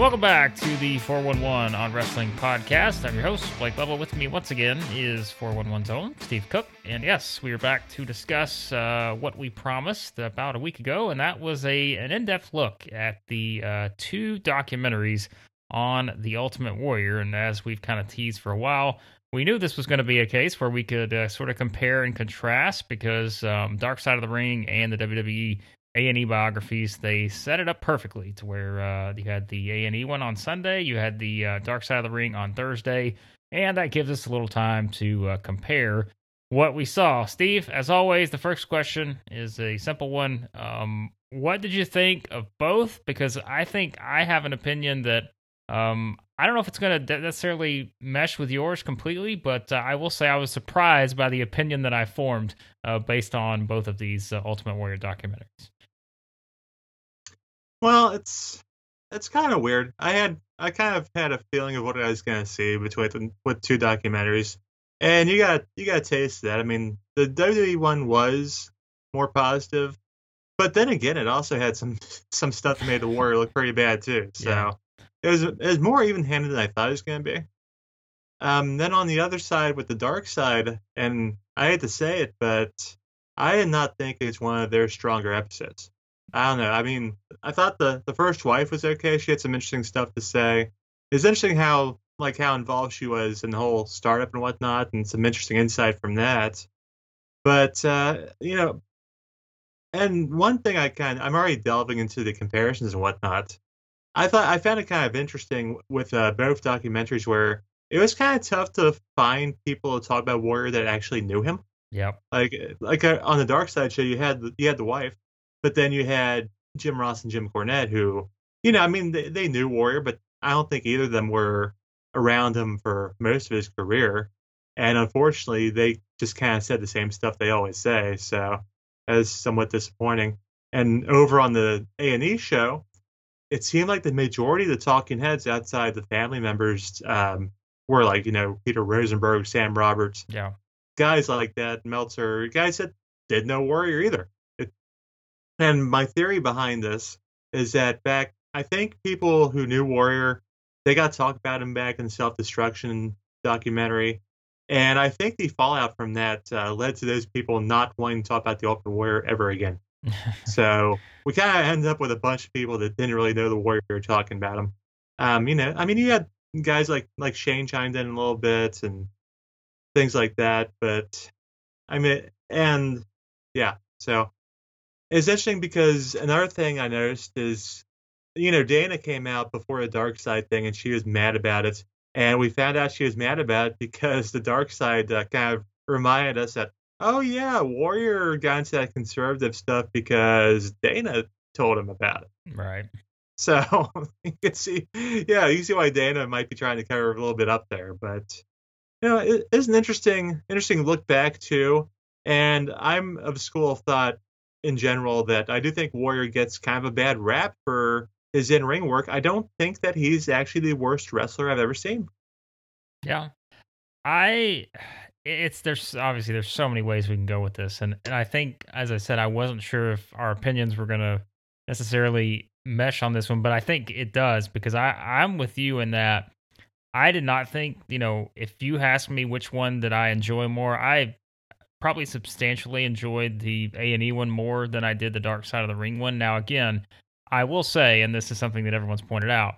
Welcome back to the 411 on Wrestling podcast. I'm your host, Blake Lovell. With me once again is 411's own Steve Cook. And yes, we are back to discuss uh, what we promised about a week ago, and that was a an in depth look at the uh, two documentaries on The Ultimate Warrior. And as we've kind of teased for a while, we knew this was going to be a case where we could uh, sort of compare and contrast because um, Dark Side of the Ring and the WWE a&E biographies, they set it up perfectly to where uh, you had the A&E one on Sunday, you had the uh, Dark Side of the Ring on Thursday, and that gives us a little time to uh, compare what we saw. Steve, as always, the first question is a simple one. Um, what did you think of both? Because I think I have an opinion that um, I don't know if it's going to necessarily mesh with yours completely, but uh, I will say I was surprised by the opinion that I formed uh, based on both of these uh, Ultimate Warrior documentaries. Well, it's it's kind of weird. I had I kind of had a feeling of what I was gonna see between with two documentaries, and you got you got a taste of that. I mean, the WWE one was more positive, but then again, it also had some some stuff that made the Warrior look pretty bad too. So yeah. it was it was more even handed than I thought it was gonna be. Um, then on the other side with the dark side, and I hate to say it, but I did not think it's one of their stronger episodes. I don't know. I mean, I thought the the first wife was okay. She had some interesting stuff to say. It's interesting how like how involved she was in the whole startup and whatnot, and some interesting insight from that. But uh, you know, and one thing I kind I'm already delving into the comparisons and whatnot. I thought I found it kind of interesting with uh, both documentaries where it was kind of tough to find people to talk about Warrior that actually knew him. Yeah. Like like uh, on the Dark Side show, you had you had the wife, but then you had Jim Ross and Jim Cornette, who, you know, I mean, they, they knew Warrior, but I don't think either of them were around him for most of his career. And unfortunately, they just kind of said the same stuff they always say. So that was somewhat disappointing. And over on the A and E show, it seemed like the majority of the talking heads outside the family members um, were like, you know, Peter Rosenberg, Sam Roberts, yeah, guys like that, Meltzer, guys that did no Warrior either. And my theory behind this is that back, I think people who knew Warrior, they got talked about him back in the Self Destruction documentary. And I think the fallout from that uh, led to those people not wanting to talk about the Ultimate Warrior ever again. so we kind of ended up with a bunch of people that didn't really know the Warrior talking about him. Um, you know, I mean, you had guys like like Shane chimed in a little bit and things like that, but I mean, and yeah, so it's interesting because another thing I noticed is, you know, Dana came out before the dark side thing and she was mad about it. And we found out she was mad about it because the dark side uh, kind of reminded us that, oh, yeah, Warrior got into that conservative stuff because Dana told him about it. Right. So you can see, yeah, you see why Dana might be trying to cover a little bit up there. But, you know, it is an interesting, interesting look back, too. And I'm of school of thought in general that I do think Warrior gets kind of a bad rap for his in ring work. I don't think that he's actually the worst wrestler I've ever seen. Yeah. I it's there's obviously there's so many ways we can go with this and, and I think as I said I wasn't sure if our opinions were going to necessarily mesh on this one but I think it does because I I'm with you in that I did not think, you know, if you ask me which one that I enjoy more, I probably substantially enjoyed the A and E one more than I did the Dark Side of the Ring one. Now, again, I will say, and this is something that everyone's pointed out,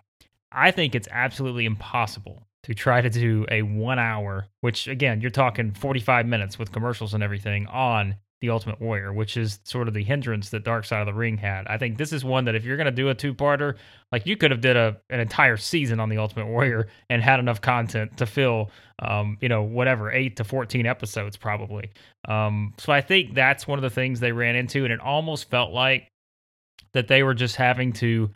I think it's absolutely impossible to try to do a one hour, which again, you're talking 45 minutes with commercials and everything on the Ultimate Warrior, which is sort of the hindrance that Dark Side of the Ring had. I think this is one that if you're going to do a two-parter, like you could have did a an entire season on the Ultimate Warrior and had enough content to fill, um, you know, whatever eight to fourteen episodes probably. Um, so I think that's one of the things they ran into, and it almost felt like that they were just having to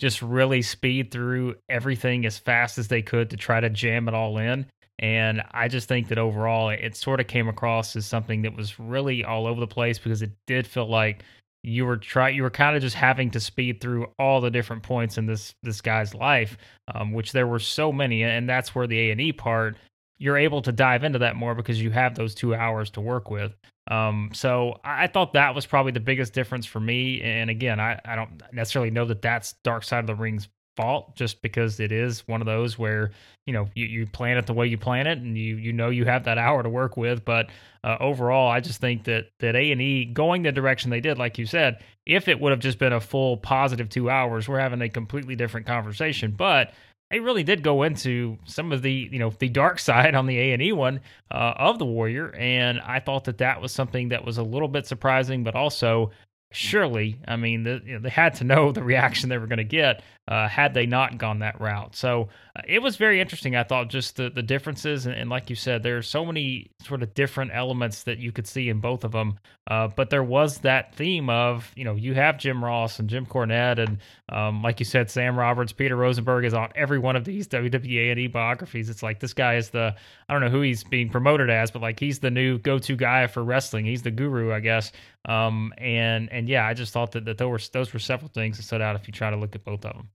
just really speed through everything as fast as they could to try to jam it all in. And I just think that overall, it sort of came across as something that was really all over the place because it did feel like you were try you were kind of just having to speed through all the different points in this this guy's life, um, which there were so many, and that's where the A and E part you're able to dive into that more because you have those two hours to work with. Um, so I thought that was probably the biggest difference for me. And again, I, I don't necessarily know that that's Dark Side of the Ring's fault just because it is one of those where you know you, you plan it the way you plan it and you you know you have that hour to work with. But uh, overall i just think that that a&e going the direction they did like you said if it would have just been a full positive two hours we're having a completely different conversation. But they really did go into some of the you know the dark side on the A and E one uh, of the Warrior, and I thought that that was something that was a little bit surprising, but also surely, I mean, the, you know, they had to know the reaction they were going to get uh, had they not gone that route. So it was very interesting. I thought just the, the differences. And, and, like you said, there's so many sort of different elements that you could see in both of them. Uh, but there was that theme of, you know, you have Jim Ross and Jim Cornette. And um, like you said, Sam Roberts, Peter Rosenberg is on every one of these WWE and E biographies. It's like this guy is the, I don't know who he's being promoted as, but like he's the new go to guy for wrestling. He's the guru, I guess. Um, and, and yeah, I just thought that, that those were, those were several things that stood out if you try to look at both of them.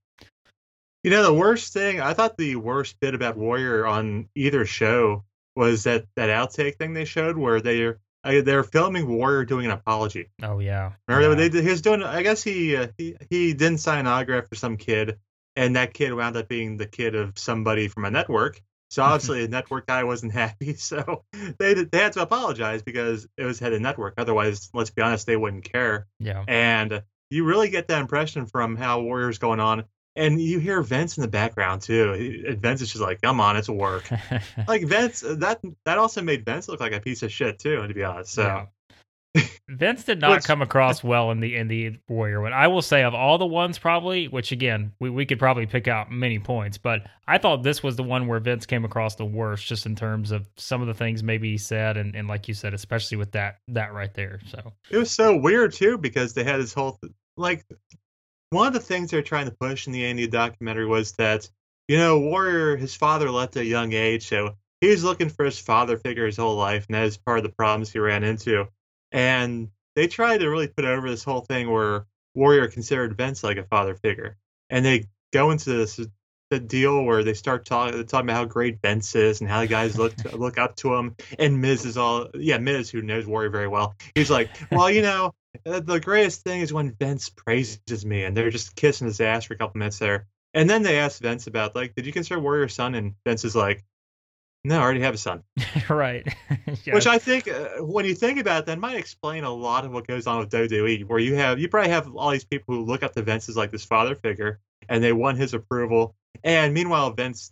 You know, the worst thing, I thought the worst bit about Warrior on either show was that that outtake thing they showed where they're uh, they're filming Warrior doing an apology. Oh yeah, remember yeah. they he was doing? I guess he, uh, he he didn't sign an autograph for some kid, and that kid wound up being the kid of somebody from a network. So obviously the network guy wasn't happy, so they they had to apologize because it was head of network. Otherwise, let's be honest, they wouldn't care. Yeah, and you really get that impression from how Warrior's going on and you hear Vince in the background too. Vince is just like, "Come on, it's work." like Vince, uh, that that also made Vince look like a piece of shit too, to be honest. So. Yeah. Vince did not which, come across well in the in the Warrior one. I will say of all the ones probably, which again we, we could probably pick out many points, but I thought this was the one where Vince came across the worst, just in terms of some of the things maybe he said, and, and like you said, especially with that that right there. So it was so weird too because they had this whole like one of the things they're trying to push in the A&E documentary was that, you know, Warrior, his father left at a young age, so he was looking for his father figure his whole life, and that is part of the problems he ran into. And they tried to really put over this whole thing where Warrior considered Vince like a father figure. And they go into this the deal where they start talking talking about how great Vince is and how the guys look look up to him. And Miz is all yeah, Miz who knows Warrior very well. He's like, well, you know, the greatest thing is when Vince praises me, and they're just kissing his ass for a couple minutes there. And then they ask Vince about like, did you consider Warrior son? And Vince is like, no, I already have a son. right. yeah. Which I think, uh, when you think about it, that might explain a lot of what goes on with WWE, where you have you probably have all these people who look up to Vince as like this father figure, and they want his approval. And meanwhile, Vince,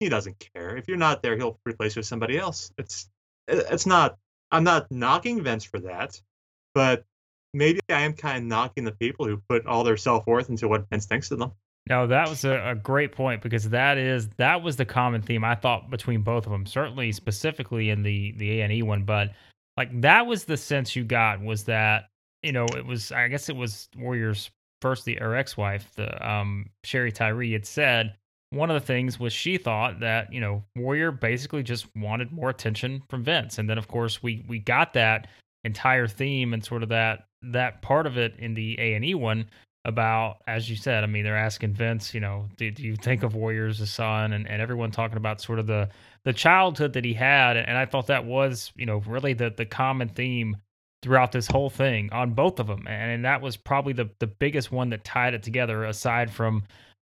he doesn't care. If you're not there, he'll replace you with somebody else. It's it's not. I'm not knocking Vince for that, but maybe I am kind of knocking the people who put all their self worth into what Vince thinks of them. No, that was a, a, great point because that is that was the common theme I thought between both of them. Certainly, specifically in the the A and E one, but like that was the sense you got was that you know it was I guess it was Warriors first the or ex wife the um Shari Tyree had said one of the things was she thought that you know Warrior basically just wanted more attention from Vince, and then of course we we got that entire theme and sort of that that part of it in the A and E one about, as you said, I mean, they're asking Vince, you know, do, do you think of Warriors as a son, and, and everyone talking about sort of the the childhood that he had, and I thought that was, you know, really the the common theme throughout this whole thing on both of them, and, and that was probably the the biggest one that tied it together, aside from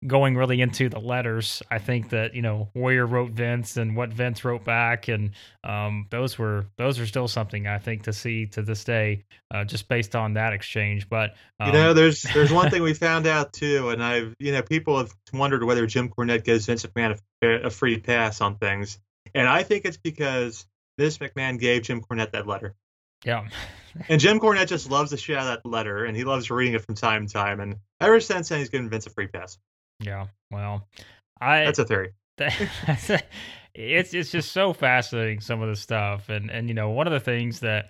going really into the letters, I think that you know Warrior wrote Vince and what Vince wrote back, and um, those were those are still something I think to see to this day, uh, just based on that exchange. But um, you know, there's there's one thing we found out too, and I've you know people have wondered whether Jim Cornette gives Vince McMahon a, a free pass on things, and I think it's because Vince McMahon gave Jim Cornette that letter. Yeah. and Jim Cornette just loves the shit out of that letter, and he loves reading it from time to time. And ever since then, he's given Vince a free pass. Yeah. Well, I that's a theory. That's a, it's it's just so fascinating some of the stuff, and and you know one of the things that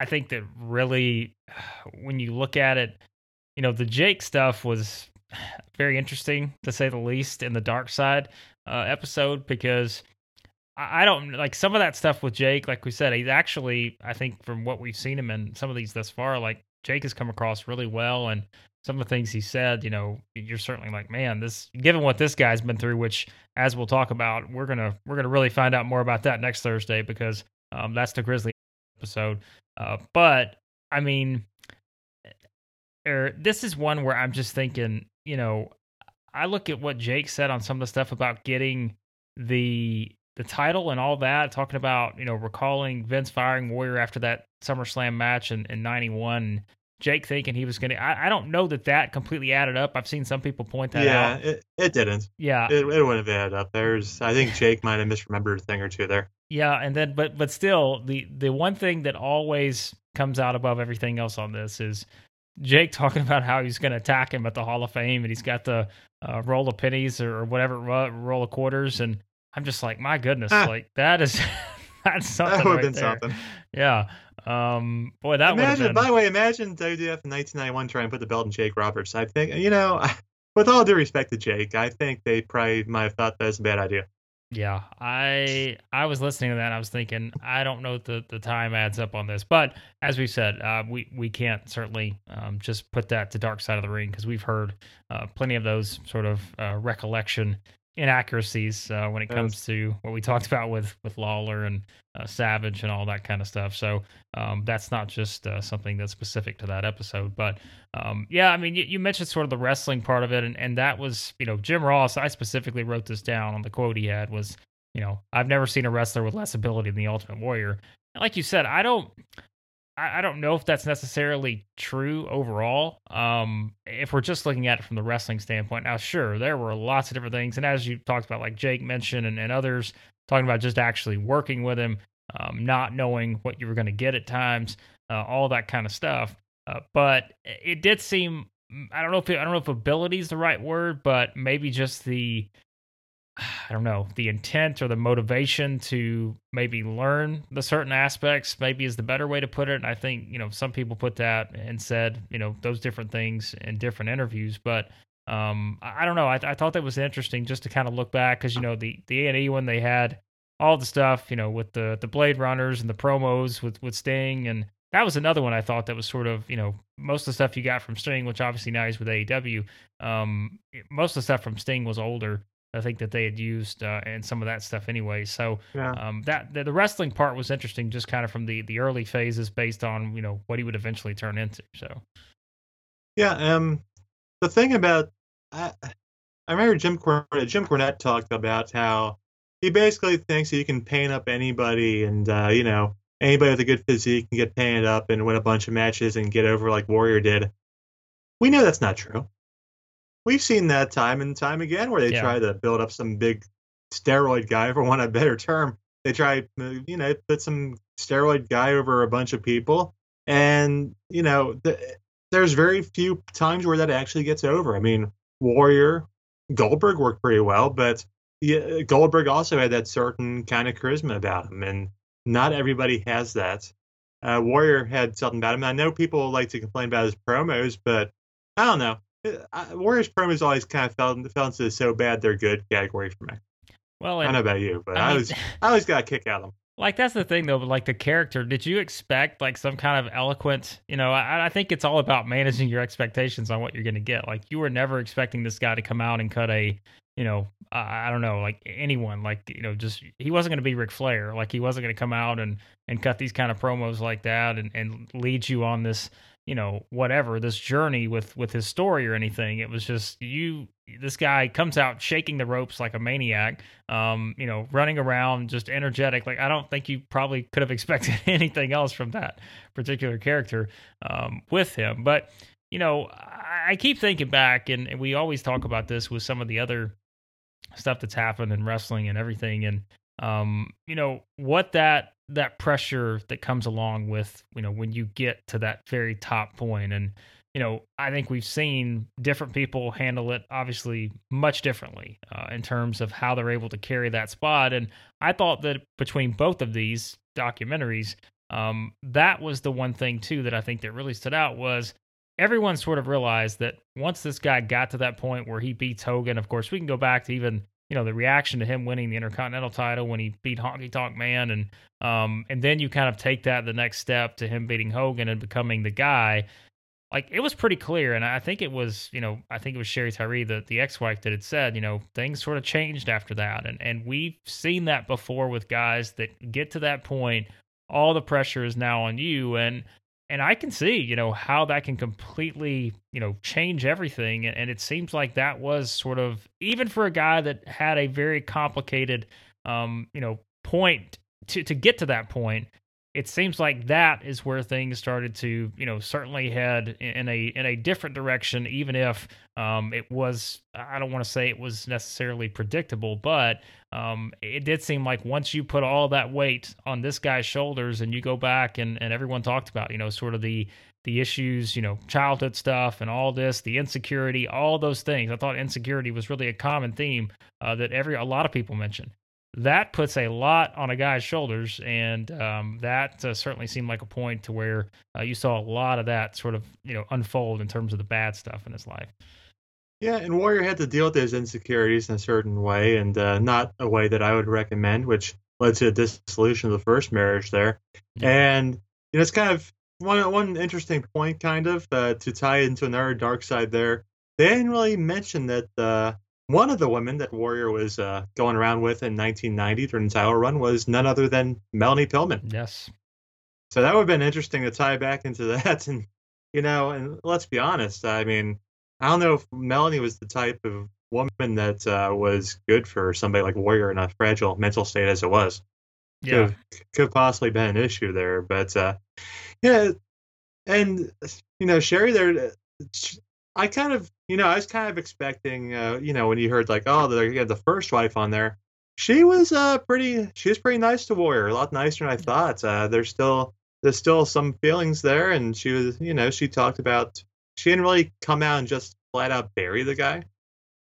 I think that really, when you look at it, you know the Jake stuff was very interesting to say the least in the dark side uh, episode because I don't like some of that stuff with Jake. Like we said, he's actually, I think, from what we've seen him in some of these thus far, like Jake has come across really well, and some of the things he said, you know, you're certainly like, man, this given what this guy's been through, which as we'll talk about, we're gonna we're gonna really find out more about that next Thursday because um, that's the Grizzly episode. Uh, but I mean, er, this is one where I'm just thinking, you know, I look at what Jake said on some of the stuff about getting the the title and all that, talking about you know recalling Vince firing Warrior after that SummerSlam match in, in '91. Jake thinking he was going to. I don't know that that completely added up. I've seen some people point that yeah, out. Yeah, it, it didn't. Yeah, it, it wouldn't have added up. There's, I think Jake might have misremembered a thing or two there. Yeah, and then but but still, the the one thing that always comes out above everything else on this is Jake talking about how he's going to attack him at the Hall of Fame, and he's got the uh, roll of pennies or whatever roll of quarters, and I'm just like, my goodness, ah. like that is that's something. That would have right been there. something. Yeah. Um. Boy, that imagine. been... By the way, imagine WWF in 1991 trying to put the belt in Jake Roberts. I think you know, with all due respect to Jake, I think they probably might have thought that was a bad idea. Yeah, I I was listening to that. I was thinking, I don't know the the time adds up on this, but as we said, uh, we we can't certainly um, just put that to dark side of the ring because we've heard uh, plenty of those sort of uh, recollection inaccuracies uh, when it comes yes. to what we talked about with with Lawler and uh, Savage and all that kind of stuff. So um, that's not just uh, something that's specific to that episode, but um, yeah, I mean, you, you, mentioned sort of the wrestling part of it, and, and that was you know Jim Ross. I specifically wrote this down on the quote he had was you know I've never seen a wrestler with less ability than the Ultimate Warrior. Like you said, I don't I, I don't know if that's necessarily true overall. Um, if we're just looking at it from the wrestling standpoint, now sure, there were lots of different things, and as you talked about, like Jake mentioned and, and others talking about just actually working with him, um, not knowing what you were going to get at times, uh, all that kind of stuff. Uh, but it did seem I don't know if it, I don't know if ability is the right word, but maybe just the I don't know, the intent or the motivation to maybe learn the certain aspects, maybe is the better way to put it. And I think, you know, some people put that and said, you know, those different things in different interviews. But um, I, don't know. I, I thought that was interesting just to kind of look back because, you know, the, the A&E when they had all the stuff, you know, with the, the Blade Runners and the promos with, with Sting. And that was another one I thought that was sort of, you know, most of the stuff you got from Sting, which obviously now he's with AEW. Um, most of the stuff from Sting was older. I think that they had used uh, and some of that stuff anyway. So yeah. um, that the, the, wrestling part was interesting, just kind of from the the early phases, based on you know what he would eventually turn into. So yeah, um, the thing about I, I remember Jim Cornette, Jim Cornette talked about how he basically thinks that you can paint up anybody, and uh, you know anybody with a good physique can get painted up and win a bunch of matches and get over like Warrior did. We know that's not true we've seen that time and time again where they yeah. try to build up some big steroid guy, for want of a better term. They try, you know, put some steroid guy over a bunch of people, and you know, the, there's very few times where that actually gets over. I mean, Warrior, Goldberg worked pretty well, but yeah, Goldberg also had that certain kind of charisma about him, and not everybody has that. Uh, Warrior had something about him. I know people like to complain about his promos, but I don't know. Warriors promos always kind of fell, fell into the so bad they're good category for me. Well, I don't know about you, but I, I was I always got a kick out of them. Like that's the thing though, but like the character, did you expect like some kind of eloquent? You know, I, I think it's all about managing your expectations on what you're going to get. Like you were never expecting this guy to come out and cut a, you know, I, I don't know, like anyone, like you know, just he wasn't going to be Ric Flair. Like he wasn't going to come out and and cut these kind of promos like that and and lead you on this you know whatever this journey with with his story or anything it was just you this guy comes out shaking the ropes like a maniac um you know running around just energetic. Like i don't think you probably could have expected anything else from that particular character um with him. But you know i, I keep thinking back and, and we always talk about this with some of the other stuff that's happened in wrestling and everything. And um you know what that that pressure that comes along with you know when you get to that very top point. And you know i think we've seen different people handle it obviously much differently uh, in terms of how they're able to carry that spot. And i thought that between both of these documentaries um, that was the one thing too that i think that really stood out was everyone sort of realized that once this guy got to that point where he beats hogan of course we can go back to even you know the reaction to him winning the Intercontinental title when he beat Honky Tonk Man, and um, and then you kind of take that the next step to him beating Hogan and becoming the guy. Like it was pretty clear, and I think it was, you know, I think it was Shari Tyree, the the ex wife, that had said, you know, things sort of changed after that, and and we've seen that before with guys that get to that point. All the pressure is now on you, and and I can see, you know, how that can completely, you know, change everything. And it seems like that was sort of even for a guy that had a very complicated, um, you know, point to to get to that point it seems like that is where things started to, you know, certainly head in a in a different direction. Even if um, it was, I don't want to say it was necessarily predictable, but um, it did seem like once you put all that weight on this guy's shoulders, and you go back and and everyone talked about, you know, sort of the the issues, you know, childhood stuff and all this, the insecurity, all those things. I thought insecurity was really a common theme uh, that every a lot of people mentioned that puts a lot on a guy's shoulders, and um, that uh, certainly seemed like a point to where uh, you saw a lot of that sort of you know unfold in terms of the bad stuff in his life. Yeah, and Warrior had to deal with those insecurities in a certain way, and uh, not a way that I would recommend, which led to a dissolution of the first marriage there. Yeah. And you know, it's kind of one one interesting point, kind of uh, to tie into another dark side there. They didn't really mention that uh, one of the women that Warrior was uh, going around with in 1990 during the title run was none other than Melanie Pillman. Yes. So that would have been interesting to tie back into that. And, you know, and let's be honest, I mean, I don't know if Melanie was the type of woman that uh, was good for somebody like Warrior in a fragile mental state as it was. Yeah. Could, could possibly been an issue there. But, uh, yeah. And, you know, Sherry there, I kind of, you know, I was kind of expecting, uh, you know, when you heard like, oh, they had the first wife on there, she was uh pretty, she was pretty nice to Warrior, a lot nicer than I thought. Uh, there's still, there's still some feelings there, and she was, you know, she talked about, she didn't really come out and just flat out bury the guy,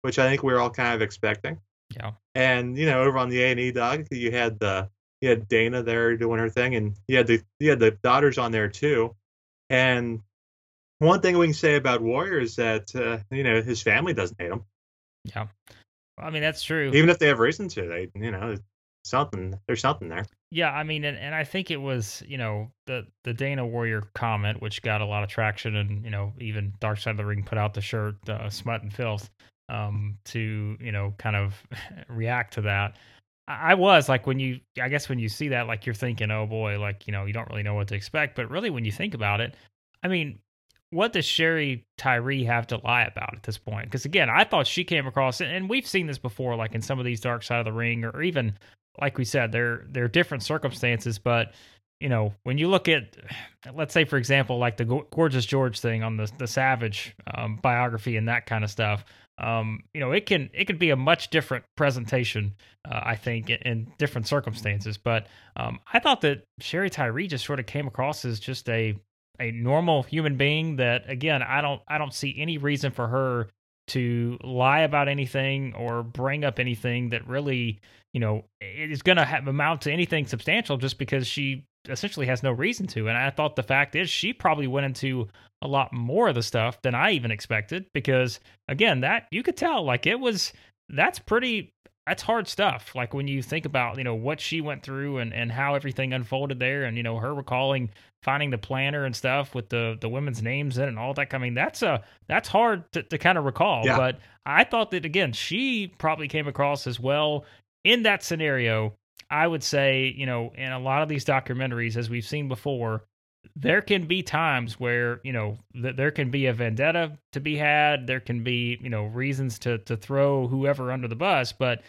which I think we are all kind of expecting. Yeah. And you know, over on the A and E dog, you had the, you had Dana there doing her thing, and you had the, you had the daughters on there too, and one thing we can say about Warrior is that uh, you know his family doesn't hate him. Yeah, I mean that's true. Even if they have reason to, they you know something there's something there. Yeah, I mean, and, and I think it was you know the the Dana Warrior comment, which got a lot of traction, and you know even Dark Side of the Ring put out the shirt uh, "Smut and Filth" um, to you know kind of react to that. I was like when you, I guess when you see that, like you're thinking, oh boy, like you know you don't really know what to expect. But really, when you think about it, I mean, what does Shari Tyree have to lie about at this point? Because again, I thought she came across, and we've seen this before, like in some of these Dark Side of the Ring, or even like we said, there there are different circumstances, but you know, when you look at, let's say, for example, like the Gorgeous George thing on the the Savage um, biography and that kind of stuff, um, you know, it can it could be a much different presentation, uh, I think, in, in, different circumstances. But um, I thought that Shari Tyree just sort of came across as just a a normal human being that again i don't i don't see any reason for her to lie about anything or bring up anything that really you know is going to amount to anything substantial just because she essentially has no reason to. And i thought the fact is she probably went into a lot more of the stuff than i even expected because again that you could tell like it was that's pretty that's hard stuff. Like when you think about, you know, what she went through and, and how everything unfolded there and, you know, her recalling finding the planner and stuff with the, the women's names in and all that. I mean, that's a, that's hard to, to kind of recall, yeah. but I thought that again, she probably came across as well in that scenario. I would say, you know, in a lot of these documentaries, as we've seen before, there can be times where you know th- there can be a vendetta to be had. There can be you know reasons to to throw whoever under the bus. But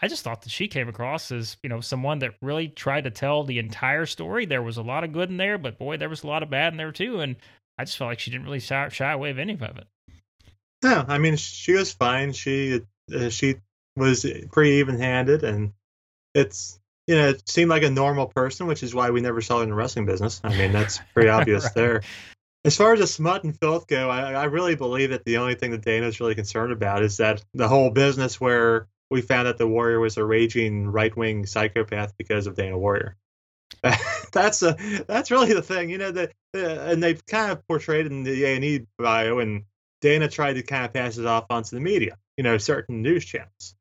i just thought that she came across as you know someone that really tried to tell the entire story. There was a lot of good in there but boy there was a lot of bad in there too. And i just felt like she didn't really shy, shy away of any of it. No i mean she was fine. She uh, she was pretty even-handed and it's you know, seemed like a normal person, which is why we never saw her in the wrestling business. I mean, that's pretty obvious right. there. As far as the smut and filth go, I, I really believe that the only thing that Dana's really concerned about is that the whole business where we found that the Warrior was a raging right wing psychopath because of Dana Warrior. that's a that's really the thing, you know. That uh, and they've kind of portrayed in the A and E bio, and Dana tried to kind of pass it off onto the media, you know, certain news channels.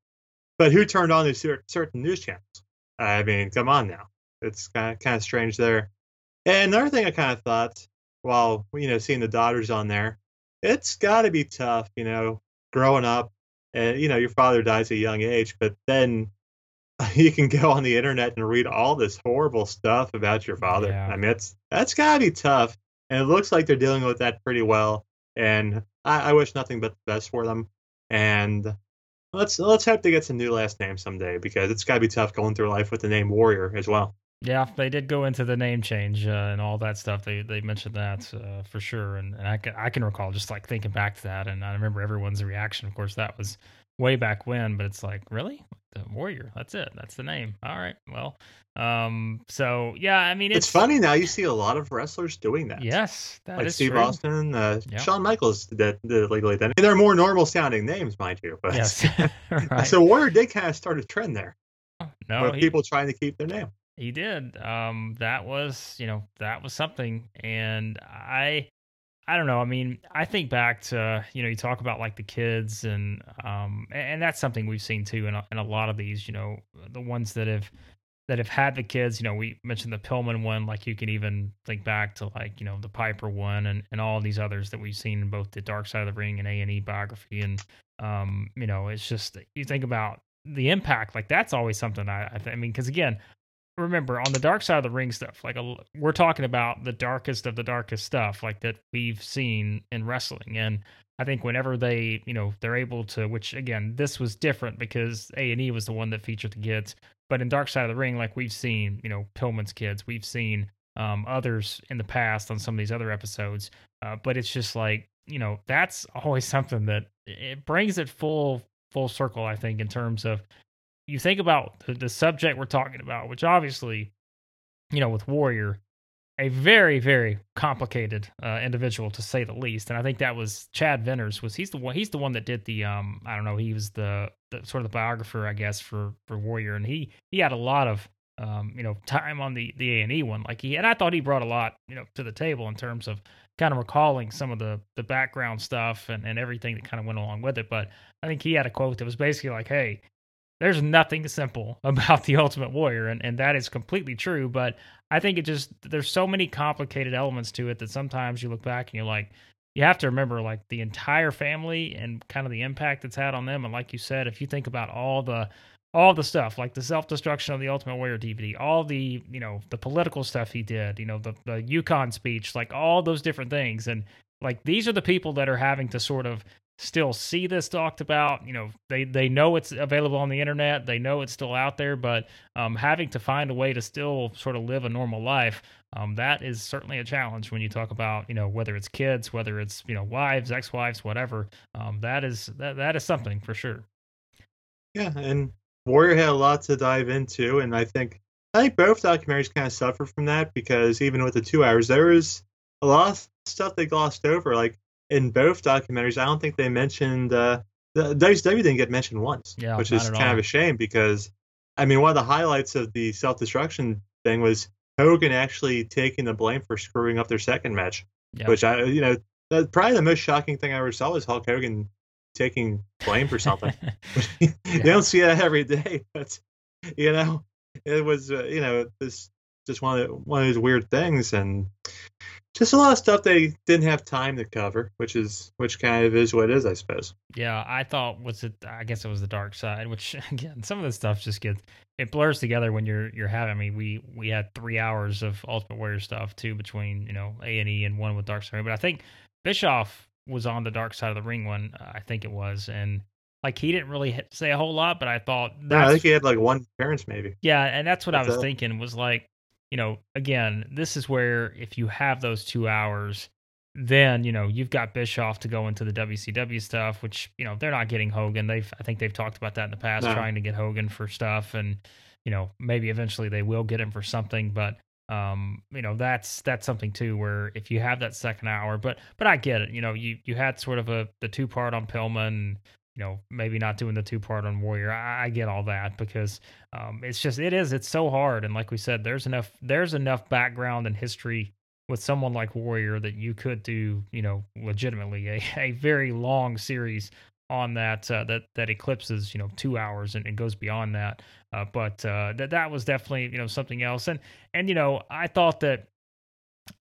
But who turned on these certain news channels? I mean, come on now. It's kind of, kind of strange there. And another thing I kind of thought while, you know, seeing the daughters on there, it's got to be tough, you know, growing up and, you know, your father dies at a young age, but then you can go on the internet and read all this horrible stuff about your father. Yeah. I mean, it's, that's got to be tough. and it looks like they're dealing with that pretty well. And I, I wish nothing but the best for them. And let's let's hope they get some new last names someday because it's got to be tough going through life with the name Warrior as well. Yeah, they did go into the name change uh, and all that stuff. They they mentioned that uh, for sure, and, and I can I can recall just like thinking back to that, and I remember everyone's reaction. Of course, that was way back when, but it's like really the Warrior. That's it. That's the name. All right. Well, um. So yeah, I mean, it's, it's, funny now. You see a lot of wrestlers doing that. Yes, that like is Steve true. Austin, uh, Yep. Shawn Michaels it legally then. They're more normal sounding names, mind you. But Yes, right. so Warrior did kind of start a trend there no, he, people trying to keep their name. He did. Um, that was, you know, that was something. And I, I don't know. I mean, I think back to, you know, you talk about like the kids and, um, and, that's something we've seen too in a, in a lot of these, you know, the ones that have, that have had the kids, you know, we mentioned the Pillman one, like you can even think back to like, you know, the Piper one and, and all these others that we've seen in both the Dark Side of the Ring and A and E biography. And, um, you know, it's just, you think about the impact, like that's always something I, I, th- I mean, cause again, remember on the dark side of the ring stuff like a, we're talking about the darkest of the darkest stuff like that we've seen in wrestling. And i think whenever they you know they're able to which again this was different because a&e was the one that featured the kids. But in dark side of the ring like we've seen you know pillman's kids. We've seen um, others in the past on some of these other episodes. Uh, but it's just like you know that's always something that it brings it full full circle i think in terms of you think about the, the subject we're talking about, which obviously, you know, with Warrior, a very very complicated uh, individual to say the least, and I think that was Chad Venners was he's the one he's the one that did the um I don't know he was the, the sort of the biographer I guess for for Warrior, and he he had a lot of um you know time on the the A and E one. Like he and I thought he brought a lot you know to the table in terms of kind of recalling some of the the background stuff and and everything that kind of went along with it, but I think he had a quote that was basically like, hey there's nothing simple about the ultimate warrior and, and that is completely true but i think it just there's so many complicated elements to it that sometimes you look back and you're like you have to remember like the entire family and kind of the impact it's had on them and like you said if you think about all the all the stuff like the self-destruction of the ultimate warrior dvd all the you know the political stuff he did you know the the UConn speech like all those different things and like these are the people that are having to sort of still see this talked about. You know, they they know it's available on the internet. They know it's still out there, but um, having to find a way to still sort of live a normal life, um, that is certainly a challenge when you talk about you know whether it's kids, whether it's you know wives, ex-wives, whatever. Um, that is that that is something for sure. Yeah, and Warrior had a lot to dive into, and I think I think both documentaries kind of suffer from that because even with the two hours, there was a lot of stuff they glossed over. Like in both documentaries, I don't think they mentioned uh, the WCW didn't get mentioned once, Yeah, which is kind all. of a shame because I mean one of the highlights of the self destruction thing was Hogan actually taking the blame for screwing up their second match, Yeah. which I you know that's probably the most shocking thing I ever saw was Hulk Hogan taking blame for something. you don't see that every day, but you know, it was uh, you know this just one of the, one of those weird things, and just a lot of stuff they didn't have time to cover, which is which kind of is what it is, I suppose. Yeah, I thought was it. I guess it was the dark side, which again, some of this stuff just gets it blurs together when you're you're having. I mean, we we had three hours of Ultimate Warrior stuff too between you know A and E and one with Dark Side, but I think Bischoff was on the Dark Side of the Ring one. I think it was, and like he didn't really say a whole lot, but I thought No, I think he had like one appearance maybe. yeah, and that's what I was it. thinking was like, you know, again, this is where if you have those two hours, then you know you've got Bischoff to go into the WCW stuff, which you know they're not getting Hogan. They've I think they've talked about that in the past, No. trying to get Hogan for stuff, and you know maybe eventually they will get him for something, but um you know that's that's something too where if you have that second hour but but i get it you know you you had sort of a the two part on pillman and you know maybe not doing the two part on warrior. I, I get all that because um it's just it is it's so hard. And like we said there's enough there's enough background and history with someone like warrior that you could do you know legitimately a, a very long series on that uh, that that eclipses you know two hours and, and goes beyond that. Uh, but uh, that that was definitely you know something else. And and you know i thought that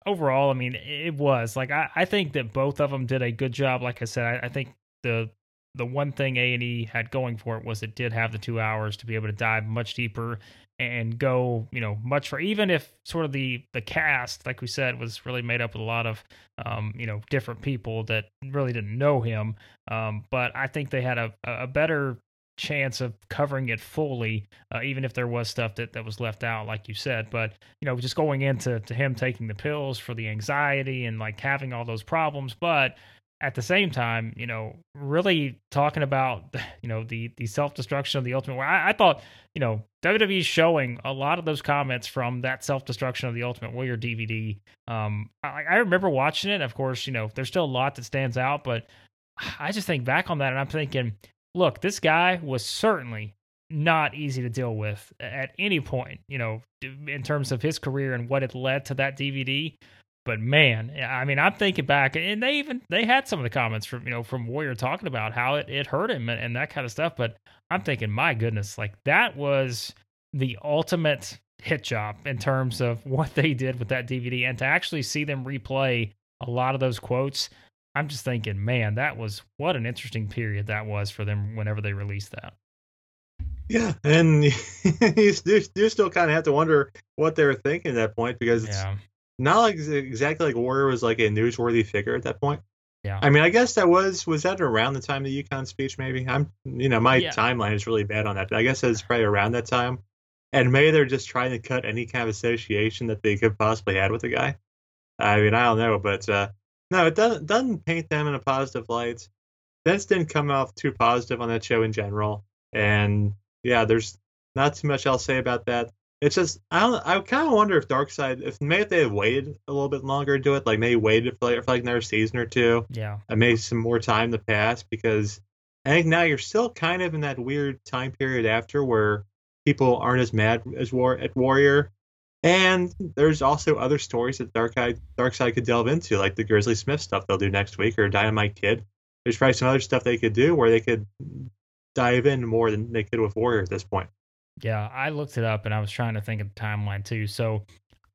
overall i mean it was like i, I think that both of them did a good job. Like i said I, I think the the one thing A and E had going for it was it did have the two hours to be able to dive much deeper and go, you know, much for even if sort of the the cast, like we said, was really made up with a lot of, um, you know, different people that really didn't know him. Um, but I think they had a a better chance of covering it fully, uh, even if there was stuff that, that was left out, like you said. But you know, just going into to him taking the pills for the anxiety and like having all those problems, but at the same time, you know, really talking about you know the the self destruction of the Ultimate Warrior. I, I, thought you know WWE showing a lot of those comments from that self destruction of the Ultimate Warrior DVD. Um, I, I remember watching it. Of course, you know, there's still a lot that stands out, but I just think back on that and I'm thinking, look, this guy was certainly not easy to deal with at any point, you know, in terms of his career and what it led to that DVD. But man, I mean, I'm thinking back, and they even they had some of the comments from you know from Warrior talking about how it, it hurt him and, and that kind of stuff. But I'm thinking, my goodness, like that was the ultimate hit job in terms of what they did with that DVD, and to actually see them replay a lot of those quotes I'm just thinking, man, that was what an interesting period that was for them whenever they released that. Yeah, and you, you still kind of have to wonder what they were thinking at that point because it's yeah. Not like exactly like Warrior was like a newsworthy figure at that point. Yeah. I mean, I guess that was was that around the time of the UConn speech? Maybe I'm, you know, my yeah. timeline is really bad on that. But I guess it's probably around that time, and maybe they're just trying to cut any kind of association that they could possibly had with the guy. I mean, I don't know, but uh, no, it doesn't doesn't paint them in a positive light. Vince didn't come off too positive on that show in general, and yeah, there's not too much I'll say about that. It's just I don't I kind of wonder if Dark Side if maybe if they had waited a little bit longer to do it, like maybe waited for like, for like another season or two, yeah, and maybe some more time to pass because I think now you're still kind of in that weird time period after where people aren't as mad as war at Warrior and there's also other stories that Dark Side, Dark Side could delve into, like the Grizzly Smith stuff they'll do next week, or Dynamite Kid. There's probably some other stuff they could do where they could dive in more than they could with Warrior at this point. Yeah, I looked it up and I was trying to think of the timeline too. So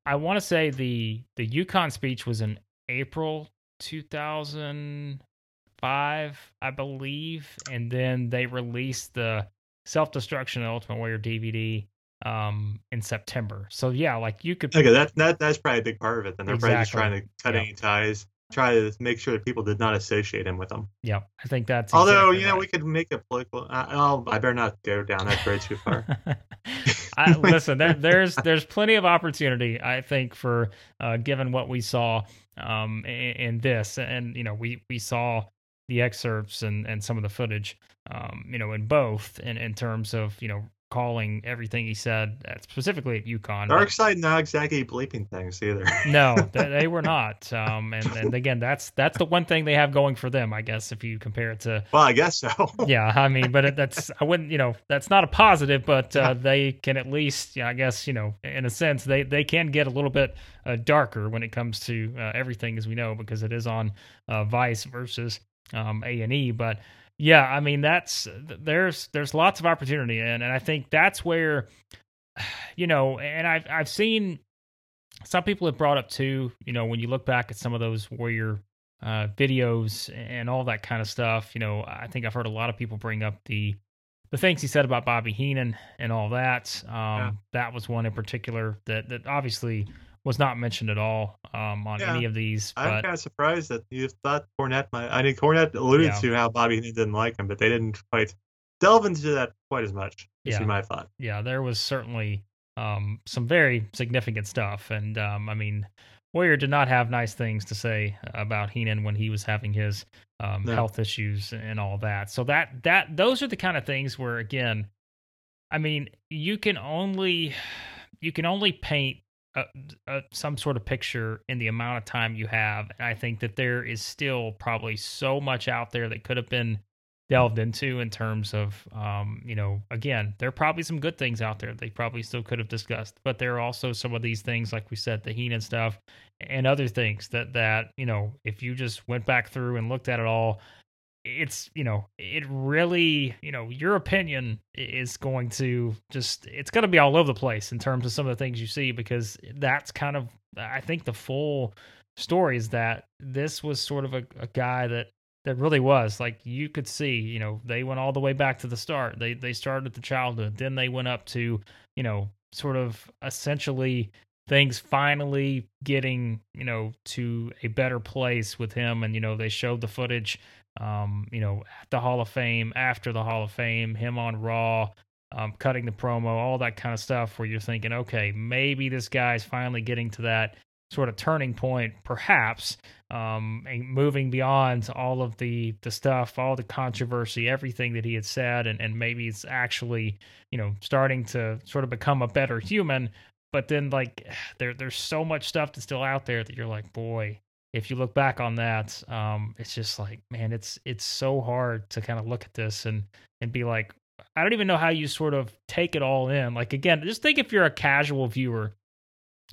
I want to say the the UConn speech was in April 2005, I believe, and then they released the Self Destruction Ultimate Warrior DVD um in September. So yeah, like you could Okay, that that that's probably a big part of it. Then they're exactly. probably just trying to cut any ties, try to make sure that people did not associate him with them. Yeah, I think that's Although, exactly you know, right. we could make a political I, oh, I better not go down that road too far. I, listen, there, there's there's plenty of opportunity, I think, for uh, given what we saw um, in, in, this, and you know, we we saw the excerpts and and some of the footage, um, you know, in both, in in terms of you know calling everything he said, uh, specifically at UConn. Dark side not exactly bleeping things either. no, they, they, were not. Um, and, and again, that's that's the one thing they have going for them, I guess, if you compare it to. Well, I guess so. yeah, I mean, but it, that's I wouldn't, you know, that's not a positive, but uh, they can at least, I guess, you know, in a sense, they they can get a little bit uh, darker when it comes to uh, everything, as we know, because it is on uh, Vice versus um, A and E, but yeah, I mean that's there's there's lots of opportunity and and I think that's where you know, and I've I've seen some people have brought up too, you know, when you look back at some of those warrior uh, videos and all that kind of stuff, you know, I think I've heard a lot of people bring up the the things he said about Bobby Heenan and all that. Um, yeah. That was one in particular that that obviously was not mentioned at all um, on yeah. any of these. I'm kind of surprised that you thought Cornette might. I mean, Cornette alluded yeah. to how Bobby didn't like him, but they didn't quite delve into that quite as much. As yeah, my thought. Yeah, there was certainly um, some very significant stuff, and um, I mean, Warrior did not have nice things to say about Heenan when he was having his um, no. health issues and all that. So that that those are the kind of things where, again, I mean, you can only you can only paint a, a, some sort of picture in the amount of time you have. And I think that there is still probably so much out there that could have been delved into in terms of, um, you know, again, there are probably some good things out there they probably still could have discussed, but there are also some of these things, like we said, the Heenan stuff and other things that, that, you know, if you just went back through and looked at it all, it's you know it really you know your opinion is going to just it's going to be all over the place in terms of some of the things you see because that's kind of i think the full story is that this was sort of a, a guy that That really was like you could see, you know, they went all the way back to the start. They they started at the childhood, then they went up to, you know, sort of essentially things finally getting, you know, to a better place with him and you know, they showed the footage um, you know, at the Hall of Fame, after the Hall of Fame, him on Raw, um, cutting the promo, all that kind of stuff where you're thinking, okay, maybe this guy's finally getting to that sort of turning point, perhaps, um, and moving beyond all of the the stuff, all the controversy, everything that he had said, and and maybe it's actually you know starting to sort of become a better human. But then like there there's so much stuff that's still out there that you're like, boy, if you look back on that, um, it's just like, man, it's it's so hard to kind of look at this and and be like, I don't even know how you sort of take it all in. Like again, just think if you're a casual viewer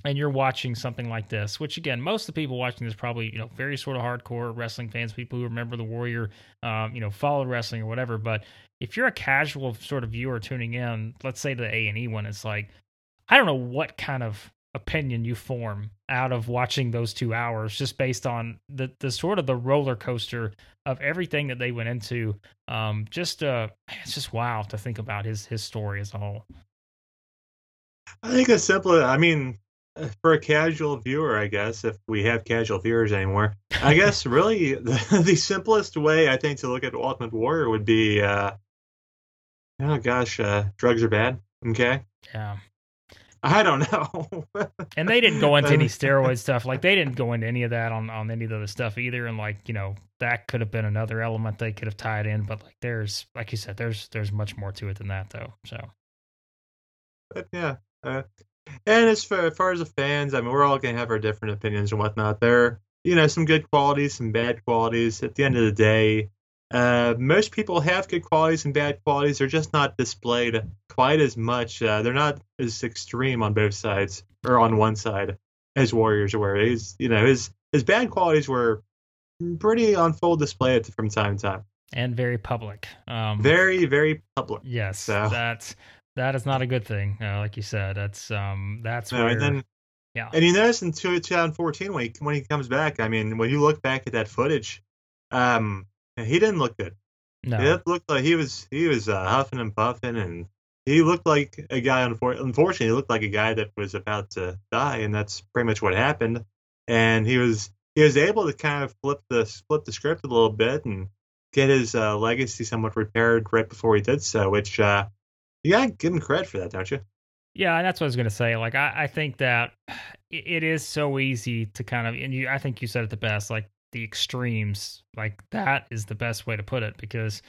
and you're watching something like this, which again, most of the people watching this probably, you know, very sort of hardcore wrestling fans, people who remember the Warrior, um, you know, followed wrestling or whatever. But if you're a casual sort of viewer tuning in, let's say the A and E one, it's like, I don't know what kind of opinion you form out of watching those two hours just based on the the sort of the roller coaster of everything that they went into. Um just uh it's just wow to think about his his story as a whole. I think it's simple i mean for a casual viewer i guess if we have casual viewers anymore i guess really the, the simplest way i think to look at ultimate warrior would be uh oh gosh uh drugs are bad okay? Yeah I don't know. and they didn't go into any steroid stuff. Like they didn't go into any of that on on any of the stuff either. And like you know that could have been another element they could have tied in. But like there's like you said, there's there's much more to it than that though. So. But yeah, uh, and as far, as far as the fans, I mean, we're all gonna have our different opinions and whatnot. There, you know, some good qualities, some bad qualities. At the end of the day, uh, most people have good qualities and bad qualities. They're just not displayed quite as much. Uh, they're not as extreme on both sides or on one side as Warriors were. His, you know, his his bad qualities were pretty on full display from time to time, and very public. Um, very very public. Yes, so. that's that is not a good thing. Uh, like you said, that's um that's no, where. And then, yeah, and you notice in 2014 when he when he comes back, I mean, when you look back at that footage, um, he didn't look good. No, it looked like he was he was uh, huffing and puffing, and he looked like a guy. Unfortunately, he looked like a guy that was about to die, and that's pretty much what happened. And he was he was able to kind of flip the flip the script a little bit and get his uh, legacy somewhat repaired right before he did so, which uh, you gotta give him credit for that, don't you? Yeah, and that's what I was gonna say. Like, I, I think that it is so easy to kind of, and you, I think you said it the best. Like, the extremes like that is the best way to put it because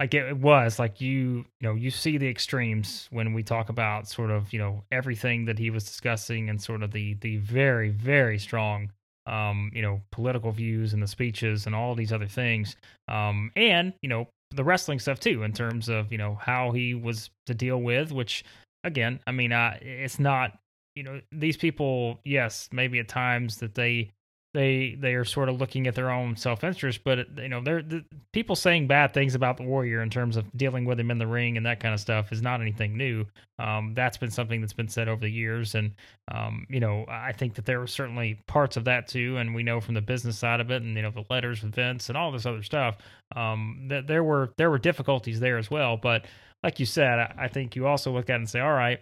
like it was like you you know you see the extremes when we talk about sort of you know everything that he was discussing and sort of the the very very strong um you know political views and the speeches and all these other things um and you know the wrestling stuff too in terms of you know how he was to deal with which again i mean uh it's not you know these people yes maybe at times that they they they are sort of looking at their own self interest, but you know, they're the, people saying bad things about the Warrior in terms of dealing with him in the ring and that kind of stuff is not anything new. Um, that's been something that's been said over the years, and um, you know, I think that there were certainly parts of that too, and we know from the business side of it, and you know, the letters with Vince and all this other stuff, um, that there were there were difficulties there as well. But like you said, I, I think you also look at it and say, all right,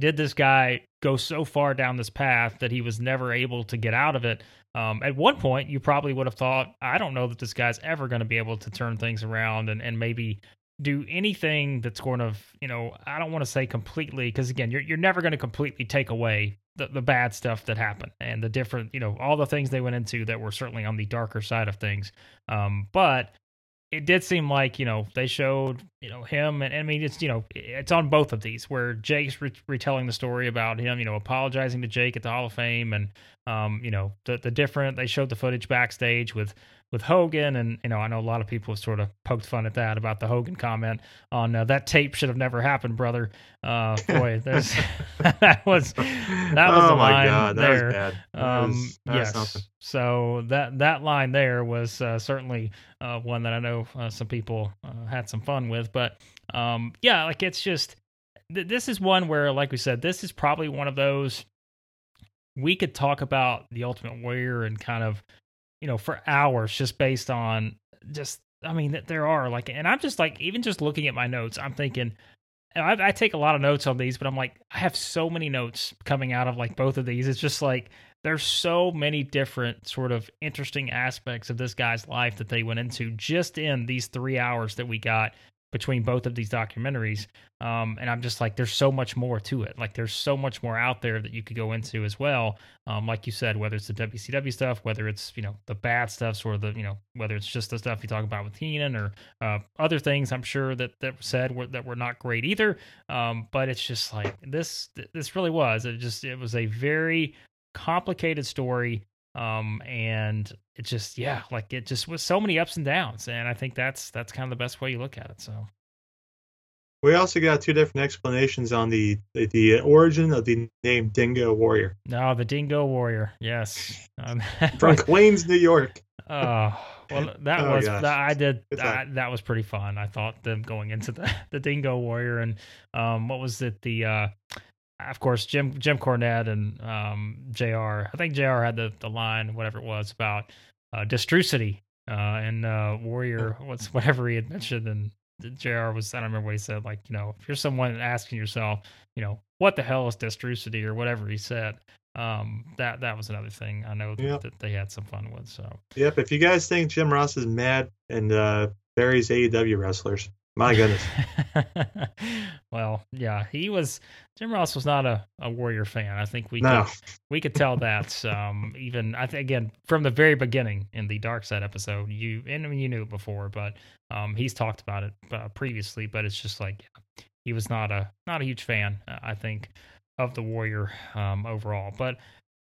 did this guy go so far down this path that he was never able to get out of it? Um, at one point, you probably would have thought, I don't know that this guy's ever going to be able to turn things around and, and maybe do anything that's going to, you know, I don't want to say completely, because again, you're, you're never going to completely take away the, the bad stuff that happened and the different, you know, all the things they went into that were certainly on the darker side of things. Um, but it did seem like you know they showed you know him and, and I mean it's you know it's on both of these where Jake's re- retelling the story about him you know apologizing to Jake at the Hall of Fame and um you know the the different they showed the footage backstage with with Hogan, and you know, I know a lot of people have sort of poked fun at that about the Hogan comment on uh, that tape should have never happened, brother. Uh, boy, that was that was oh a line God, there. Um, was, yes, something. so that that line there was uh, certainly uh, one that I know uh, some people uh, had some fun with, but um, yeah, like it's just th- this is one where, like we said, this is probably one of those we could talk about the Ultimate Warrior and kind of you know, for hours just based on just I mean, that there are like, and I'm just like, even just looking at my notes, I'm thinking, I, I, take a lot of notes on these, but I'm like, I have so many notes coming out of like both of these. It's just like there's so many different sort of interesting aspects of this guy's life that they went into just in these three hours that we got between both of these documentaries. Um, and I'm just like, there's so much more to it. Like, there's so much more out there that you could go into as well. Um, like you said, whether it's the WCW stuff, whether it's you know the bad stuff, or the you know whether it's just the stuff you talk about with Heenan or uh, other things. I'm sure that that said were, that were not great either. Um, but it's just like this. This really was. It just it was a very complicated story um and it just yeah like it just was so many ups and downs and i think that's that's kind of the best way you look at it so. We also got two different explanations on the the, the origin of the name dingo warrior. No the dingo warrior yes. Um, from queens new york. Oh well that oh, was that i did I, that was pretty fun. I thought them going into the the dingo warrior and um what was it the uh of course, Jim Jim Cornette and um, Jr. I think Jr. had the the line, whatever it was, about uh, Destrucity uh, and uh, Warrior, what's whatever he had mentioned, and Jr. was I don't remember what he said. Like you know, if you're someone asking yourself, you know, what the hell is Destrucity or whatever he said. Um, that that was another thing I know that, yep. that they had some fun with. So yep, if you guys think Jim Ross is mad and uh, buries AEW wrestlers, my goodness. well, yeah, he was. Jim Ross was not a, a Warrior fan. I think we no. could, we could tell that. Um, even I think again from the very beginning in the Dark Side episode, you and I mean you knew it before, but um, he's talked about it uh, previously. But it's just like he was not a not a huge fan. Uh, I think of the Warrior um, overall, but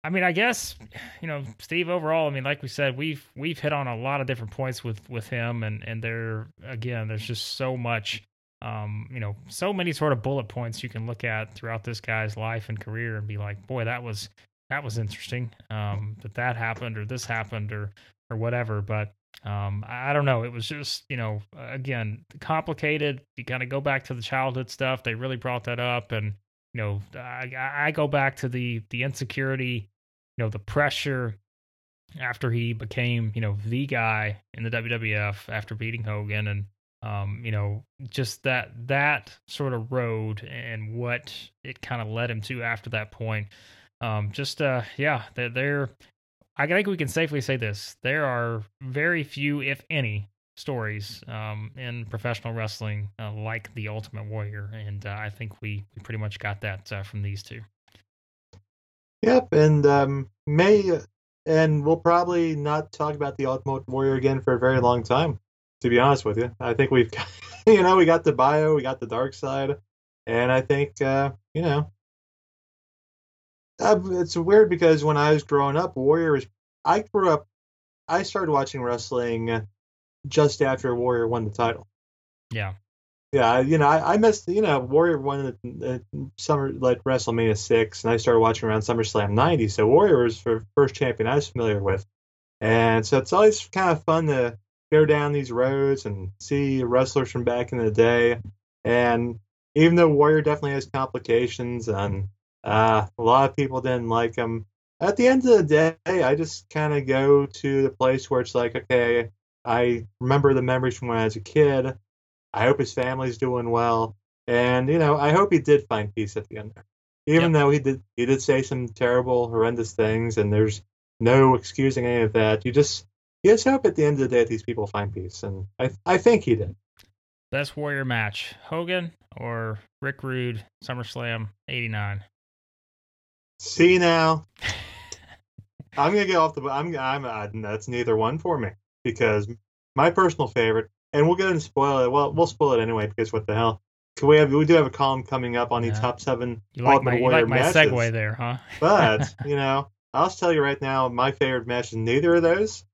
I mean, I guess you know, Steve. Overall, I mean, like we said, we've we've hit on a lot of different points with with him, and and there again, there's just so much, um, you know, so many sort of bullet points you can look at throughout this guy's life and career, and be like, boy, that was that was interesting, um, that that happened or this happened or or whatever. But um, I don't know. It was just you know, again, complicated. You kind of go back to the childhood stuff. They really brought that up, and you know, I, I go back to the the insecurity you know the pressure after he became you know the guy in the WWF after beating Hogan and um, you know just that that sort of road and what it kind of led him to after that point um, just uh yeah they're, they're I think we can safely say this there are very few if any stories um, in professional wrestling uh, like the Ultimate Warrior and uh, I think we we pretty much got that uh, from these two Yep, and um, may and we'll probably not talk about the Ultimate Warrior again for a very long time. To be honest with you, I think we've got, you know we got the bio, we got the dark side, and I think uh, you know uh, it's weird because when I was growing up, Warrior was. I grew up. I started watching wrestling just after Warrior won the title. Yeah. Yeah, you know, I, I missed, you know, Warrior won the, summer like WrestleMania six, and I started watching around SummerSlam '90. So Warrior was the first champion I was familiar with, and so it's always kind of fun to go down these roads and see wrestlers from back in the day. And even though Warrior definitely has complications, and uh, a lot of people didn't like him, at the end of the day, I just kind of go to the place where it's like, okay, I remember the memories from when I was a kid. I hope his family's doing well, and you know, I hope he did find peace at the end there. Even yep. though he did, he did say some terrible, horrendous things, and there's no excusing any of that. You just, you just hope at the end of the day that these people find peace, and I, I think he did. Best Warrior match: Hogan or Rick Rude, SummerSlam '89. See now, I'm gonna get off the. I'm. I'm. Uh, that's neither one for me because my personal favorite and we'll go and spoil it. Well, we'll spoil it anyway because what the hell? Can we have we do have a column coming up on the yeah. top seven you like my, you like my segue there, huh? but you know, I'll tell you right now, my favorite match is neither of those.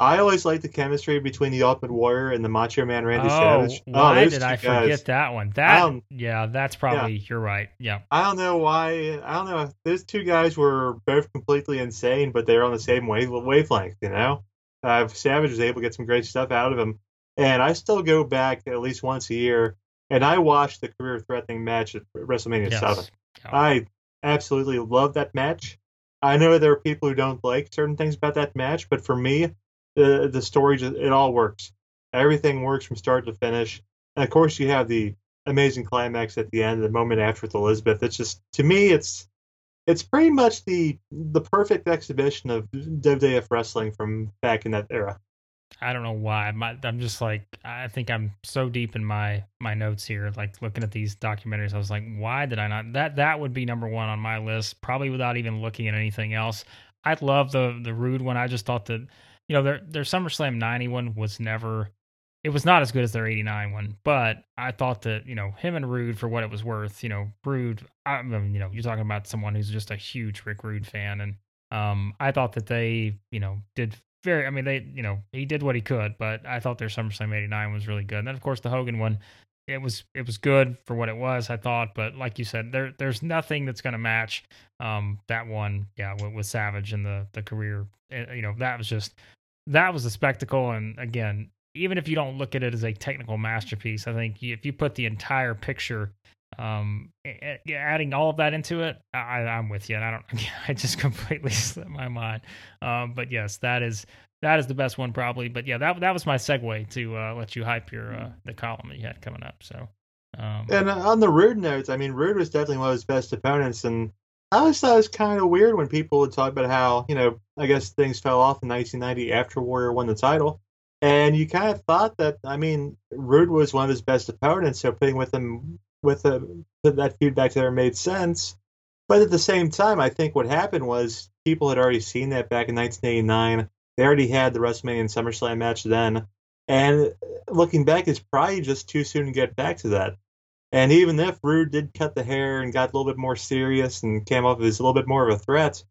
I always like the chemistry between the Ultimate Warrior and the Macho Man Randy oh, Savage. Why oh, did I forget that one? That yeah, that's probably yeah. you're right. Yeah. I don't know why. I don't know. Those two guys were both completely insane, but they're on the same wave wavelength. You know, uh, Savage was able to get some great stuff out of him. And I still go back at least once a year and I watch the career threatening match at WrestleMania yes. 7. I absolutely love that match. I know there are people who don't like certain things about that match, but for me, the the story just it all works. Everything works from start to finish. And of course, you have the amazing climax at the end, the moment after with Elizabeth. It's just to me, it's it's pretty much the the perfect exhibition of WWF wrestling from back in that era. I don't know why. My, I'm just like I think I'm so deep in my my notes here, like looking at these documentaries. I was like, why did I not? That that would be number one on my list, probably without even looking at anything else. I love the the Rude one. I just thought that you know their their SummerSlam '90 one was never. It was not as good as their '89 one, but I thought that you know him and Rude for what it was worth. You know, Rude. I mean, you know, you're talking about someone who's just a huge Rick Rude fan, and um, I thought that they you know did very. I mean, they you know he did what he could, but I thought their SummerSlam '89 was really good. And then of course the Hogan one, it was it was good for what it was. I thought, but like you said, there there's nothing that's going to match um that one. Yeah, with, with Savage and the the career. eh, You know that was just that was a spectacle. And again, even if you don't look at it as a technical masterpiece, I think if you put the entire picture um a- a- adding all of that into it i i'm with you. And i don't i just completely slipped my mind. Um but yes that is that is the best one probably. But yeah that that was my segue to uh let you hype your uh the column that you had coming up. So um And on the Rude notes, I mean, Rude was definitely one of his best opponents, and I always thought it was kind of weird when people would talk about how, you know, I guess things fell off in 1990 after Warrior won the title, and you kind of thought that, I mean, Rude was one of his best opponents, so putting with him with put that feedback there made sense. But at the same time, I think what happened was people had already seen that back in 1989. They already had the WrestleMania and SummerSlam match then, and looking back, it's probably just too soon to get back to that. And even if Rude did cut the hair and got a little bit more serious and came off as a little bit more of a threat,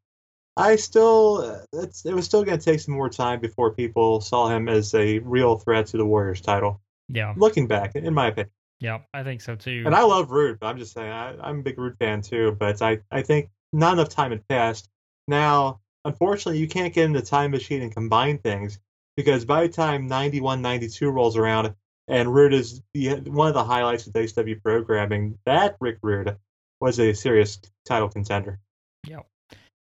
I still it's, it was still going to take some more time before people saw him as a real threat to the Warriors title. yeah Looking back, in my opinion, yeah i think so too and I love Rude. But I'm just saying I, I'm a big Rude fan too. But I I think not enough time had passed. Now, unfortunately, you can't get in the time machine and combine things because by the time 91, 92 rolls around, and Rude is the, one of the highlights of WCW programming, that Rick Rude was a serious title contender. Yeah.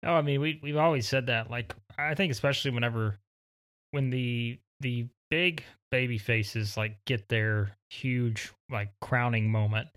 Oh, I mean we we've always said that. Like I think especially whenever when the the big baby faces like get their huge like crowning moment,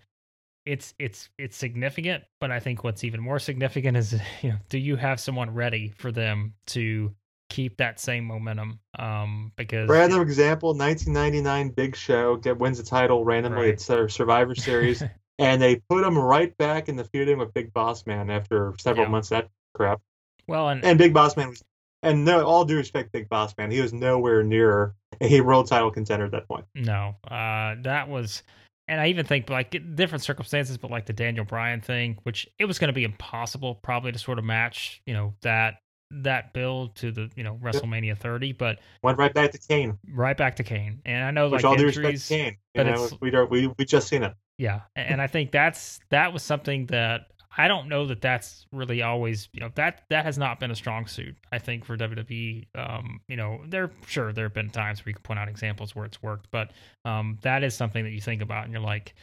it's it's it's significant, but I think what's even more significant is you know, do you have someone ready for them to keep that same momentum? Um because Random example: 1999 Big Show get wins the title randomly Right. at Sur- Survivor Series, and they put him right back in the feuding with Big Boss Man after several Yeah. months of that crap. well and And Big Boss Man was, and no, all due respect, Big Boss Man, he was nowhere near a world title contender at that point. No, uh, that was, and I even think like different circumstances, but like the Daniel Bryan thing, which it was going to be impossible probably to sort of match, you know, that that build to the you know WrestleMania 30, but Went right back to Kane, right back to Kane, and I know which like all due injuries, respect to Kane. But know, we don't, we we just seen it. yeah, and I think that's that was something that I don't know that that's really always you know that that has not been a strong suit. I think for WWE, um, you know, there sure there have been times where you can point out examples where it's worked, but um, that is something that you think about and you're like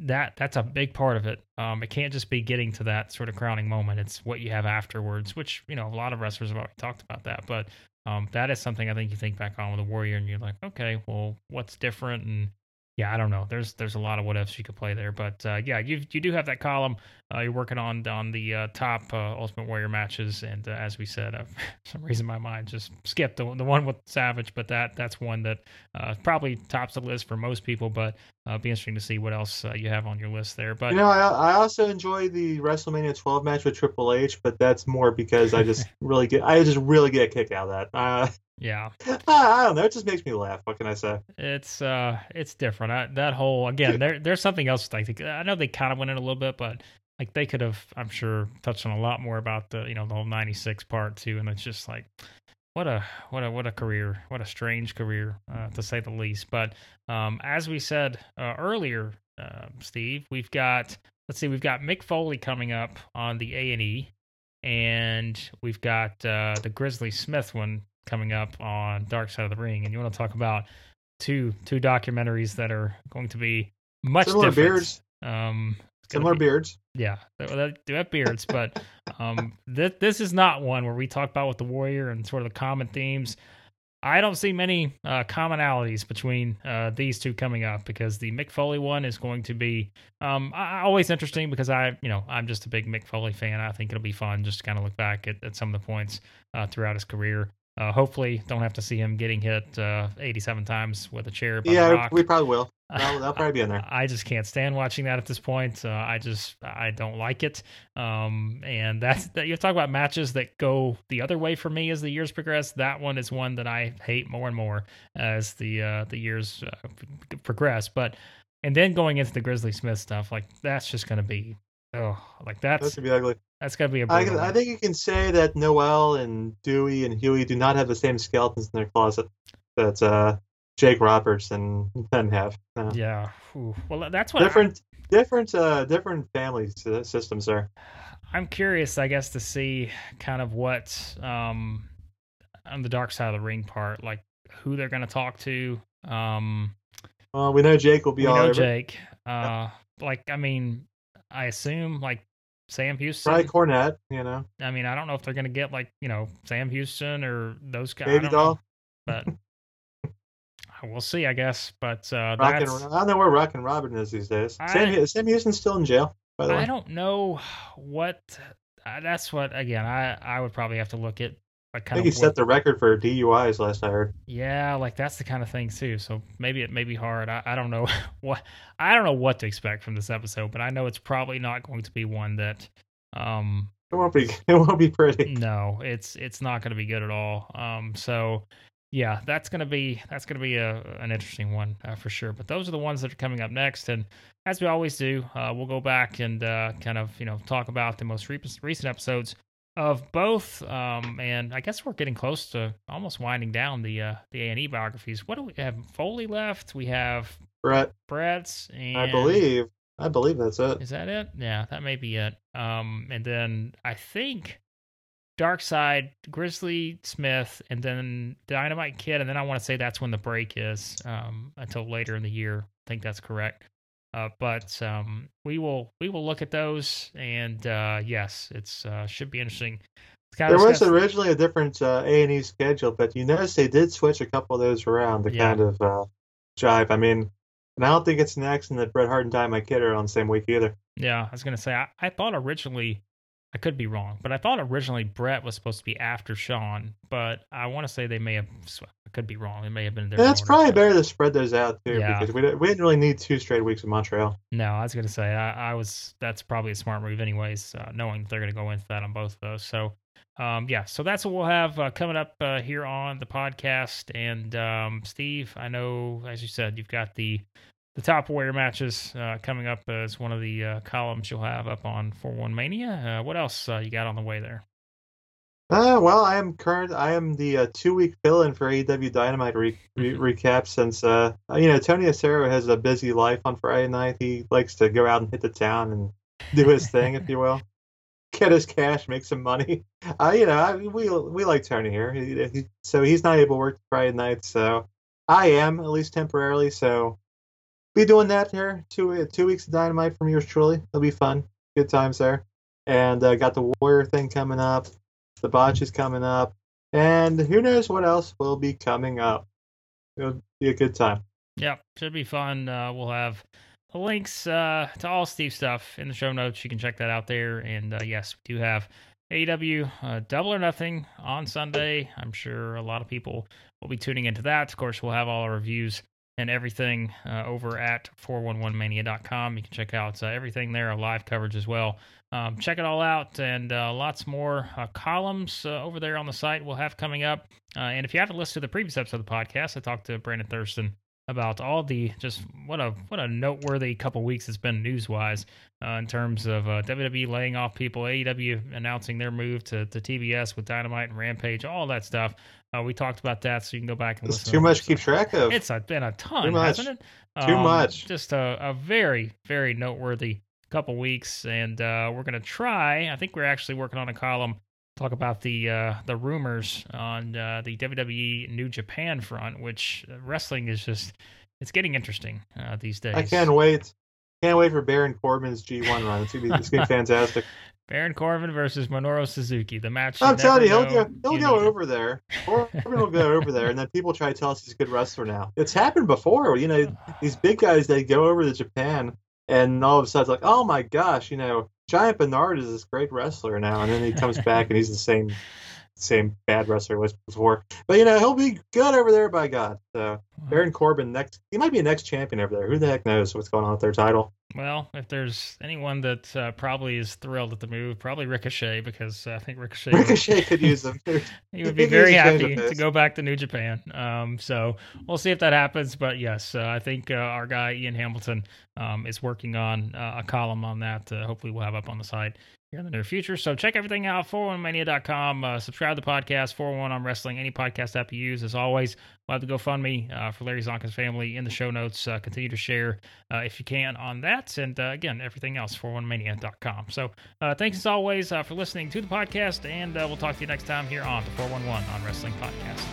that that's a big part of it. Um, it can't just be getting to that sort of crowning moment. It's what you have afterwards, which you know a lot of wrestlers have already talked about that, but um, that is something I think you think back on with a warrior and you're like, okay, well, what's different and yeah, I don't know. There's there's a lot of what ifs you could play there, but uh, yeah, you you do have that column. Uh, you're working on on the uh, top uh, Ultimate Warrior matches, and uh, as we said, uh, for some reason my mind just skipped the the one with Savage, but that that's one that uh, probably tops the list for most people. But uh, be interesting to see what else uh, you have on your list there. But You know, I I also enjoy the WrestleMania 12 match with Triple H, but that's more because I just really get I just really get a kick out of that. Uh, yeah, I don't know. It just makes me laugh. What can I say? it's uh it's different. I, that whole again, there there's something else. Like I know they kind of went in a little bit, but like they could have, I'm sure, touched on a lot more about the you know the whole '96 part too. And it's just like what a what a what a career, what a strange career uh, to say the least. But um, as we said uh, earlier, uh, Steve, we've got let's see, we've got Mick Foley coming up on the A and E, and we've got uh, the Grizzly Smith one coming up on Dark Side of the Ring. And you want to talk about two two documentaries that are going to be much Similar different. beards, Um, similar be- beards. yeah, they, have beards, but um, this this is not one where we talk about with the warrior and sort of the common themes. I don't see many uh, commonalities between uh, these two coming up because the Mick Foley one is going to be um, always interesting because I, you know, I'm just a big Mick Foley fan. I think it'll be fun just to kind of look back at, at some of the points uh, throughout his career. Uh, hopefully, don't have to see him getting hit uh, 87 times with a chair. yeah, we probably will. That'll, that'll, probably be in there. I just can't stand watching that at this point. Uh, I just I don't like it. Um, and that's that. You talk about matches that go the other way for me as the years progress. That one is one that I hate more and more as the uh, the years uh, progress. But and then going into the Grizzly Smith stuff, like that's just gonna be oh, like that's that's gonna be ugly. That's gotta be a. I, I think you can say that Noel and Dewey and Huey do not have the same skeletons in their closet that uh, Jake Roberts and them have. Uh, yeah. Ooh. Well, that's what different I, different uh, different family systems are. I'm curious, I guess, to see kind of what um, on the dark side of the ring part, like who they're going to talk to. Um, well, we know Jake will be we all know over. Jake. Uh, Like, I mean, I assume like Sam Houston. Probably Cornette, you know. I mean, I don't know if they're going to get like, you know, Sam Houston or those guys. Baby doll. Know, but we'll see, I guess. But uh, I don't know where Rockin' Robin is these days. I, Sam, Sam Houston's still in jail, by the way. I don't know what. Uh, that's what, again, I, I would probably have to look at I think he set the record for DUIs last I heard. Yeah, like that's the kind of thing too. So maybe it may be hard. I, I don't know what I don't know what to expect from this episode, but I know it's probably not going to be one that um it won't be it won't be pretty. No, it's it's not going to be good at all. Um so yeah, that's going to be that's going to be a an interesting one uh, for sure. But those are the ones that are coming up next and as we always do, uh, we'll go back and uh, kind of, you know, talk about the most re- recent episodes of both. Um, and I guess we're getting close to almost winding down the uh, the A and E biographies. What do we have? Foley left. We have Bret. Bret's. And I believe. I believe that's it. Is that it? Yeah, that may be it. Um, and then I think Dark Side, Grizzly Smith, and then Dynamite Kid, and then I want to say that's when the break is um, until later in the year. I think that's correct. Uh, but um, we will we will look at those, and uh, yes, it's uh, should be interesting. There was originally a different uh, A and E schedule, but you notice they did switch a couple of those around to yeah. kind of uh, jive. I mean, and I don't think it's an accident that Bret Hart and Dynamite Kid are on the same week either. Yeah, I was gonna say I, I thought originally I could be wrong, but I thought originally Bret was supposed to be after Shawn, but I want to say they may have. I could be wrong. It may have been. Yeah, that's probably better to spread those out too, yeah. because we we didn't really need two straight weeks of Montreal. No, I was gonna say I, I was. That's probably a smart move, anyways, uh, knowing they're gonna go into that on both of those. So, um, yeah, so that's what we'll have uh, coming up uh, here on the podcast. And um, Steve, I know, as you said, you've got the the top warrior matches uh, coming up as one of the uh, columns you'll have up on 411Mania. Uh, what else uh, you got on the way there? Uh, well, I am current. I am the uh, two week fill in for AEW Dynamite re- re- mm-hmm. recap since uh, you know Tony Acero has a busy life on Friday night. He likes to go out and hit the town and do his thing, if you will, get his cash, make some money. Uh, you know, I, we we like Tony here, he, he, so he's not able to work Friday night. So I am at least temporarily. So be doing that here. Two uh, two weeks of dynamite from yours truly. It'll be fun. Good times there. And uh, got the Warrior thing coming up. The botch is coming up. And who knows what else will be coming up. It'll be a good time. Yeah, should be fun. Uh, we'll have links uh, to all Steve stuff in the show notes. You can check that out there. And uh, yes, we do have AEW uh, Double or Nothing on Sunday. I'm sure a lot of people will be tuning into that. Of course, we'll have all our reviews and everything uh, over at 411mania.com. You can check out uh, everything there, live coverage as well. Um, check it all out and uh, lots more uh, columns uh, over there on the site we'll have coming up. Uh, and if you haven't listened to the previous episode of the podcast, I talked to Brandon Thurston about all the just what a what a noteworthy couple weeks it's been news wise uh, in terms of uh, WWE laying off people, AEW announcing their move to, to TBS with Dynamite and Rampage, all that stuff. Uh, we talked about that, so you can go back and it's listen. too much to keep track of. It's a, been a ton, hasn't it? Too um, much. Just a, a very very noteworthy couple weeks, and uh, we're gonna try. I think we're actually working on a column talk about the uh, the rumors on uh, the WWE New Japan front, which wrestling is just it's getting interesting uh, these days. I can't wait. Can't wait for Baron Corbin's G1 run. It's gonna be, it's gonna be fantastic. Baron Corbin versus Minoru Suzuki. The match. I'm telling you, he'll go, he'll go over there. Corbin will go over there, and then people try to tell us he's a good wrestler now. It's happened before. You know, these big guys they go over to Japan, and all of a sudden it's like, oh my gosh, you know, Giant Bernard is this great wrestler now, and then he comes back and he's the same same bad wrestler he was before. But you know, he'll be good over there by God. So Baron Corbin next, he might be a next champion over there. Who the heck knows what's going on with their title? Well, if there's anyone that uh, probably is thrilled at the move, probably Ricochet, because uh, I think Ricochet, Ricochet could use him. he would be very use a change happy to go back to New Japan. Um, so we'll see if that happens. But yes, uh, I think uh, our guy Ian Hamilton um, is working on uh, a column on that. Uh, hopefully, we'll have up on the site in the near future. So check everything out, 411mania.com. Uh, subscribe to the podcast, 411 on Wrestling, any podcast app you use. As always, we'll have the GoFundMe uh, for Larry Csonka's family in the show notes. Uh, continue to share uh, if you can on that. And uh, again, everything else, 411mania.com. So uh, thanks as always uh, for listening to the podcast, and we'll talk to you next time here on the 411 on Wrestling Podcast.